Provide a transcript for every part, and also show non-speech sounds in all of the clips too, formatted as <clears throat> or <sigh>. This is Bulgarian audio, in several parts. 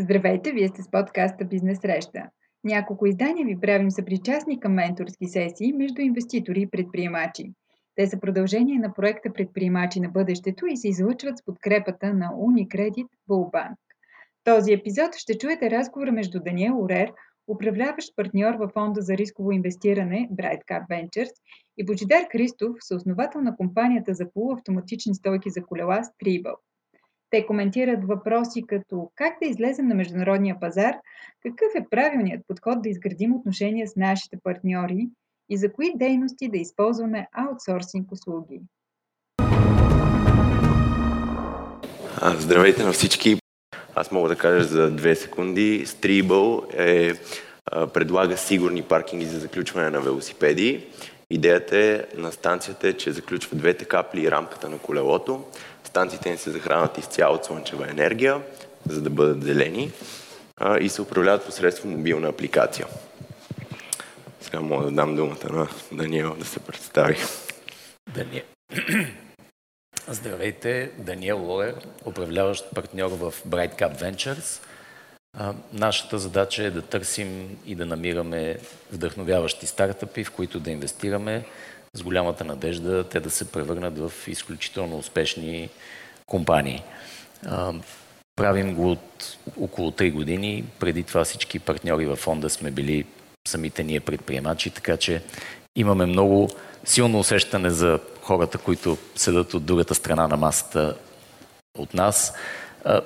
Здравейте, вие сте с подкаста Бизнес среща. Няколко издания ви правим съпричастни към менторски сесии между инвеститори и предприемачи. Те са продължение на проекта Предприемачи на бъдещето и се излъчват с подкрепата на Unicredit Bullbank. В този епизод ще чуете разговор между Даниел Орер, управляващ партньор във фонда за рисково инвестиране Bright Cap Ventures и Божидар Христов, съосновател на компанията за полуавтоматични стойки за колела Stribal. Те коментират въпроси като как да излезем на международния пазар, какъв е правилният подход да изградим отношения с нашите партньори и за кои дейности да използваме аутсорсинг услуги. Здравейте на всички! Аз мога да кажа за две секунди. Streeble е, предлага сигурни паркинги за заключване на велосипеди. Идеята е на станцията е, че заключва двете капли и рамката на колелото. Станциите ни се захранват изцяло от слънчева енергия, за да бъдат зелени и се управляват посредством мобилна апликация. Сега мога да дам думата на Даниел да се представи. Даниел. <clears throat> Здравейте, Даниел Лоер, управляващ партньор в Bright Cap Ventures. А, нашата задача е да търсим и да намираме вдъхновяващи стартъпи, в които да инвестираме, с голямата надежда те да се превърнат в изключително успешни компании. Правим го от около 3 години. Преди това всички партньори във фонда сме били самите ние предприемачи, така че имаме много силно усещане за хората, които седат от другата страна на масата от нас.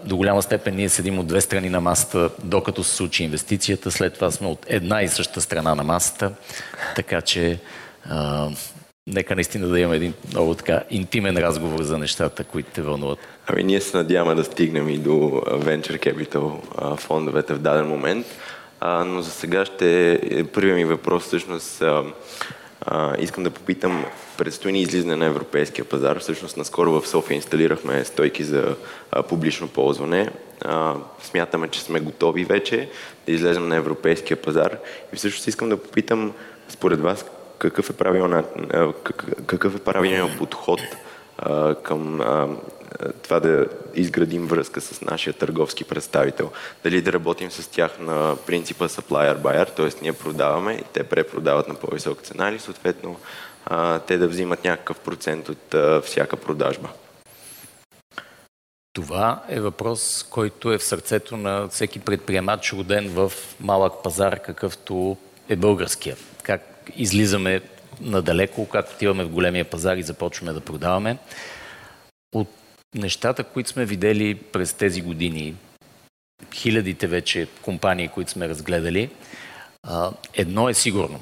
До голяма степен ние седим от две страни на масата, докато се случи инвестицията. След това сме от една и съща страна на масата. Така че а, нека наистина да имаме един много така интимен разговор за нещата, които те вълнуват. Ами ние се надяваме да стигнем и до Venture Capital фондовете в даден момент. А, но за сега ще е първият ми въпрос всъщност а, а, искам да попитам, предстои ни излизане на европейския пазар. Всъщност наскоро в София инсталирахме стойки за а, публично ползване. А, смятаме, че сме готови вече да излезем на европейския пазар. И всъщност искам да попитам, според вас, какъв е правилният, какъв е правилният подход а, към а, това да изградим връзка с нашия търговски представител. Дали да работим с тях на принципа supplier-buyer, т.е. ние продаваме и те препродават на по-висока цена или съответно а, те да взимат някакъв процент от а, всяка продажба. Това е въпрос, който е в сърцето на всеки предприемач, роден в малък пазар, какъвто е българския. Как излизаме надалеко, как отиваме в големия пазар и започваме да продаваме. От нещата, които сме видели през тези години, хилядите вече компании, които сме разгледали, едно е сигурно.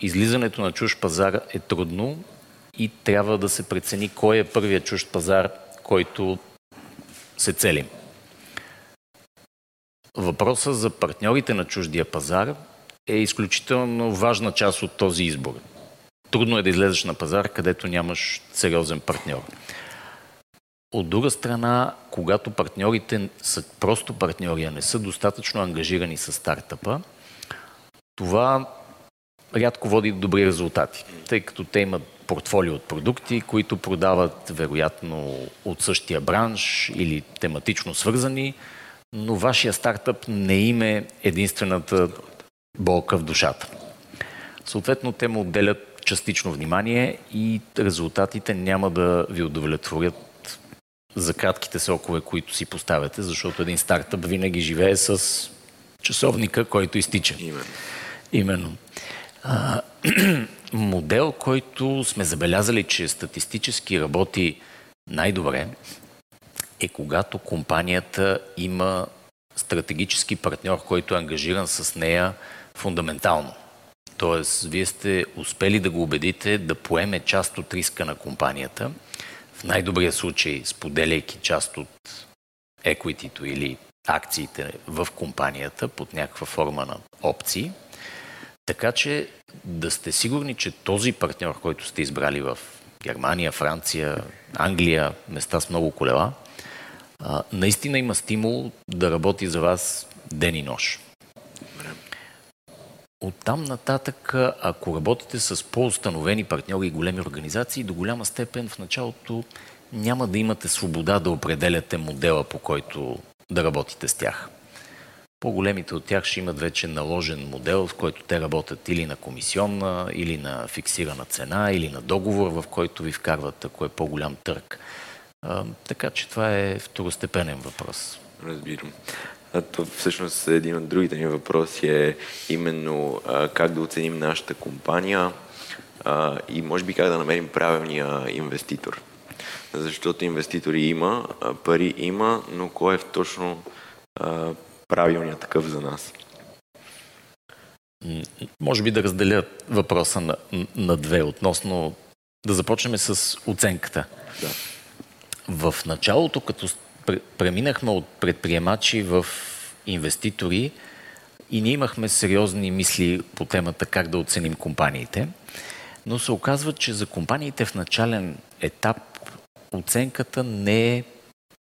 Излизането на чуж пазар е трудно и трябва да се прецени кой е първият чужд пазар, който се целим. Въпросът за партньорите на чуждия пазар е изключително важна част от този избор. Трудно е да излезеш на пазар, където нямаш сериозен партньор. От друга страна, когато партньорите са просто партньори, а не са достатъчно ангажирани с стартъпа, това рядко води до добри резултати, тъй като те имат портфолио от продукти, които продават вероятно от същия бранш или тематично свързани, но вашия стартъп не име единствената болка в душата. Съответно, те му отделят частично внимание и резултатите няма да ви удовлетворят за кратките срокове, които си поставяте, защото един стартъп винаги живее с часовника, който изтича. Именно. Именно. А, <clears throat> модел, който сме забелязали, че статистически работи най-добре, е когато компанията има стратегически партньор, който е ангажиран с нея фундаментално. Тоест, вие сте успели да го убедите да поеме част от риска на компанията – в най-добрия случай споделяйки част от еквитито или акциите в компанията под някаква форма на опции, така че да сте сигурни, че този партньор, който сте избрали в Германия, Франция, Англия, места с много колела, наистина има стимул да работи за вас ден и нощ. Оттам нататък, ако работите с по-установени партньори и големи организации, до голяма степен в началото няма да имате свобода да определяте модела, по който да работите с тях. По-големите от тях ще имат вече наложен модел, в който те работят или на комисионна, или на фиксирана цена, или на договор, в който ви вкарват, ако е по-голям търг. А, така че това е второстепенен въпрос. Разбирам. А то всъщност един от другите ни въпроси е именно а, как да оценим нашата компания а, и може би как да намерим правилния инвеститор. Защото инвеститори има, пари има, но кой е точно а, правилният такъв за нас? Може би да разделя въпроса на, на две относно да започнем с оценката. Да. В началото, като преминахме от предприемачи в инвеститори и ние имахме сериозни мисли по темата как да оценим компаниите, но се оказва, че за компаниите в начален етап оценката не е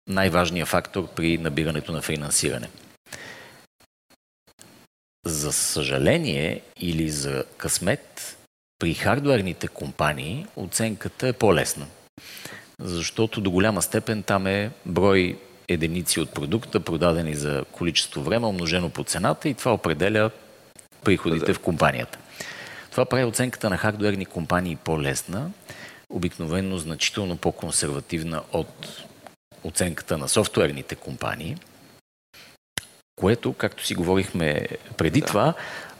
най-важният фактор при набирането на финансиране. За съжаление или за късмет, при хардуерните компании оценката е по-лесна. Защото до голяма степен там е брой единици от продукта, продадени за количество време, умножено по цената и това определя приходите в компанията. Това прави оценката на хардуерни компании по-лесна, обикновено значително по-консервативна от оценката на софтуерните компании, което, както си говорихме преди да. това,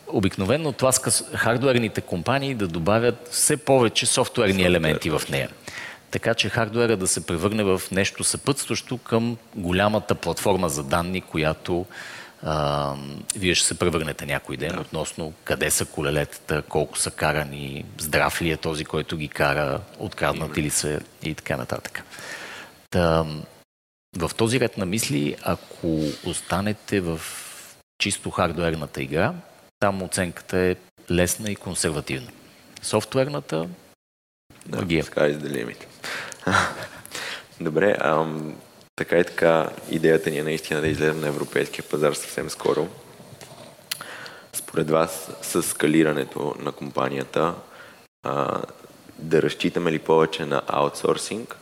обикновено тласка хардуерните компании да добавят все повече софтуерни елементи в нея. Така че хардуера да се превърне в нещо съпътстващо към голямата платформа за данни, която а, вие ще се превърнете някой ден относно къде са колелетата, колко са карани, здрав ли е този, който ги кара, откраднати ли са и така нататък. Та, в този ред на мисли, ако останете в чисто хардуерната игра, там оценката е лесна и консервативна. Софтуерната да, магия. Sky is the limit. <laughs> Добре, ам, така и така, идеята ни е наистина да излезем на европейския пазар съвсем скоро. Според вас, с скалирането на компанията, а, да разчитаме ли повече на аутсорсинг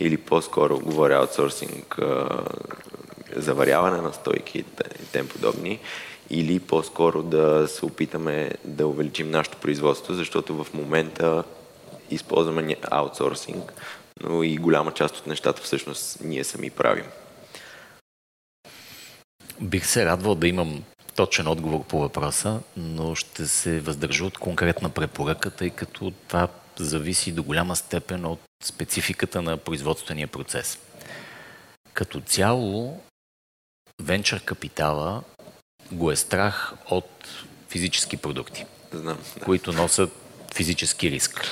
или по-скоро говоря аутсорсинг а, заваряване на стойки и тем подобни, или по-скоро да се опитаме да увеличим нашето производство, защото в момента използваме аутсорсинг, но и голяма част от нещата всъщност ние сами правим. Бих се радвал да имам точен отговор по въпроса, но ще се въздържа от конкретна препоръка, тъй като това зависи до голяма степен от спецификата на производствения процес. Като цяло, венчър капитала го е страх от физически продукти, Знам, да. които носят физически риск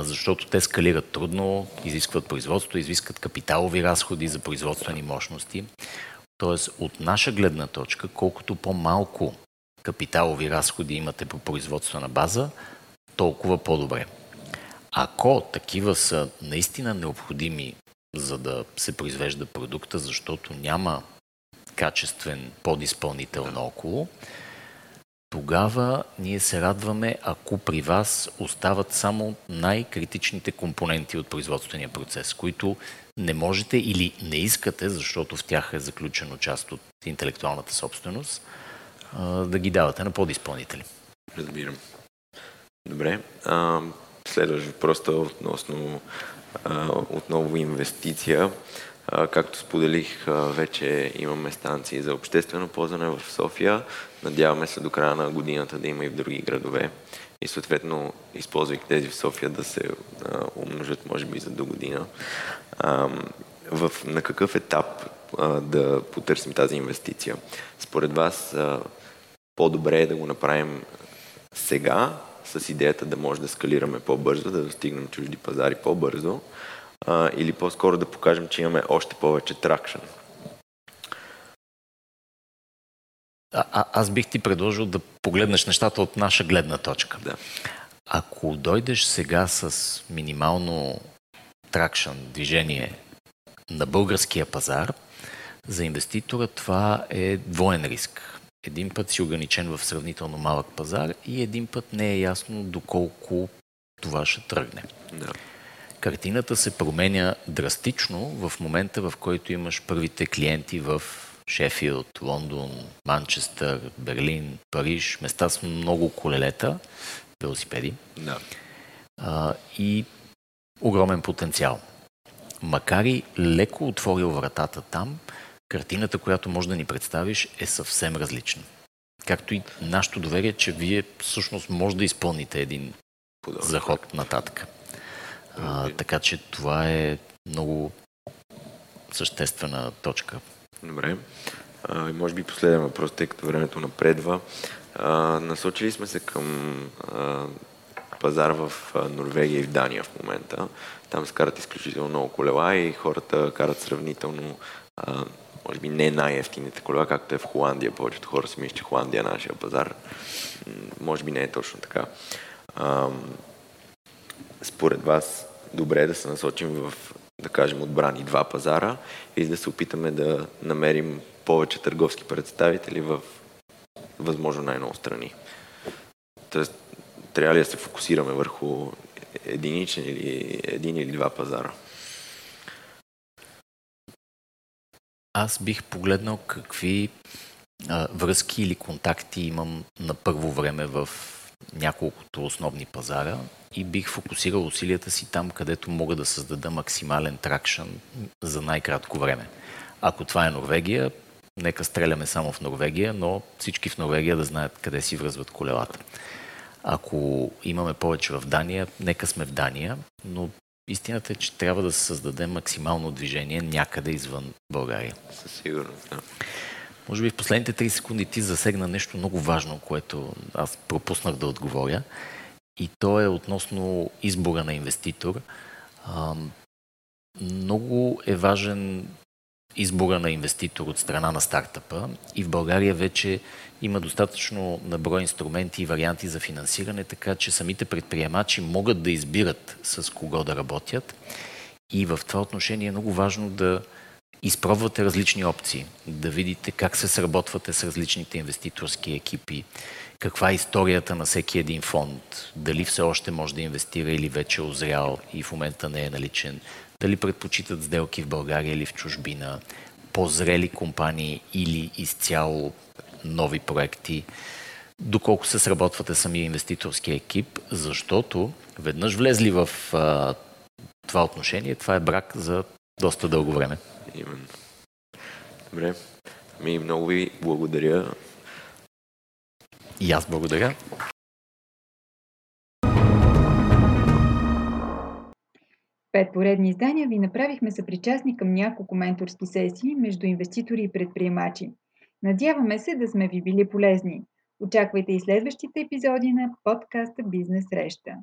защото те скалират трудно, изискват производство, изискват капиталови разходи за производствени мощности. Тоест, от наша гледна точка, колкото по-малко капиталови разходи имате по производствена база, толкова по-добре. Ако такива са наистина необходими, за да се произвежда продукта, защото няма качествен подизпълнител наоколо, тогава ние се радваме, ако при вас остават само най-критичните компоненти от производствения процес, които не можете или не искате, защото в тях е заключено част от интелектуалната собственост, да ги давате на подизпълнители. Разбирам. Добре. следващ въпрос е относно отново инвестиция. Както споделих, вече имаме станции за обществено ползване в София. Надяваме се до края на годината да има и в други градове. И съответно, използвайки тези в София, да се умножат, може би, за до година. В, на какъв етап да потърсим тази инвестиция? Според вас, по-добре е да го направим сега, с идеята да може да скалираме по-бързо, да достигнем чужди пазари по-бързо, а, или по-скоро да покажем, че имаме още повече тракшн. А, а, аз бих ти предложил да погледнеш нещата от наша гледна точка. Да. Ако дойдеш сега с минимално тракшн, движение на българския пазар, за инвеститора това е двоен риск. Един път си ограничен в сравнително малък пазар и един път не е ясно доколко това ще тръгне. Да картината се променя драстично в момента, в който имаш първите клиенти в Шефилд, Лондон, Манчестър, Берлин, Париж, места с много колелета, велосипеди. Да. А, и огромен потенциал. Макар и леко отворил вратата там, картината, която може да ни представиш, е съвсем различна. Както и нашето доверие, че вие всъщност може да изпълните един Подобно. заход нататък. А, така че това е много съществена точка. Добре. А, може би последен въпрос, тъй като времето напредва. А, насочили сме се към а, пазар в Норвегия и в Дания в момента. Там се карат изключително много колела и хората карат сравнително а, може би не най-ефтините колела, както е в Холандия. Повечето хора си мислят, че Холандия е нашия пазар. Може би не е точно така. А, според вас, добре е да се насочим в, да кажем, отбрани два пазара и да се опитаме да намерим повече търговски представители в възможно най-много страни. Тоест, трябва ли да се фокусираме върху единичен или един или два пазара? Аз бих погледнал какви а, връзки или контакти имам на първо време в няколкото основни пазара и бих фокусирал усилията си там, където мога да създада максимален тракшън за най-кратко време. Ако това е Норвегия, нека стреляме само в Норвегия, но всички в Норвегия да знаят къде си връзват колелата. Ако имаме повече в Дания, нека сме в Дания, но истината е, че трябва да се създаде максимално движение някъде извън България. Със сигурност, да. Може би в последните 3 секунди ти засегна нещо много важно, което аз пропуснах да отговоря. И то е относно избора на инвеститор. много е важен избора на инвеститор от страна на стартъпа и в България вече има достатъчно наброй инструменти и варианти за финансиране, така че самите предприемачи могат да избират с кого да работят. И в това отношение е много важно да изпробвате различни опции, да видите как се сработвате с различните инвеститорски екипи, каква е историята на всеки един фонд, дали все още може да инвестира или вече е озрял и в момента не е наличен, дали предпочитат сделки в България или в чужбина, по-зрели компании или изцяло нови проекти, доколко се сработвате самия инвеститорски екип, защото веднъж влезли в а, това отношение, това е брак за доста дълго време. Именно. Добре. Ми много ви благодаря. И аз благодаря. Пет поредни издания ви направихме съпричастни към няколко менторски сесии между инвеститори и предприемачи. Надяваме се да сме ви били полезни. Очаквайте и следващите епизоди на подкаста Бизнес Среща.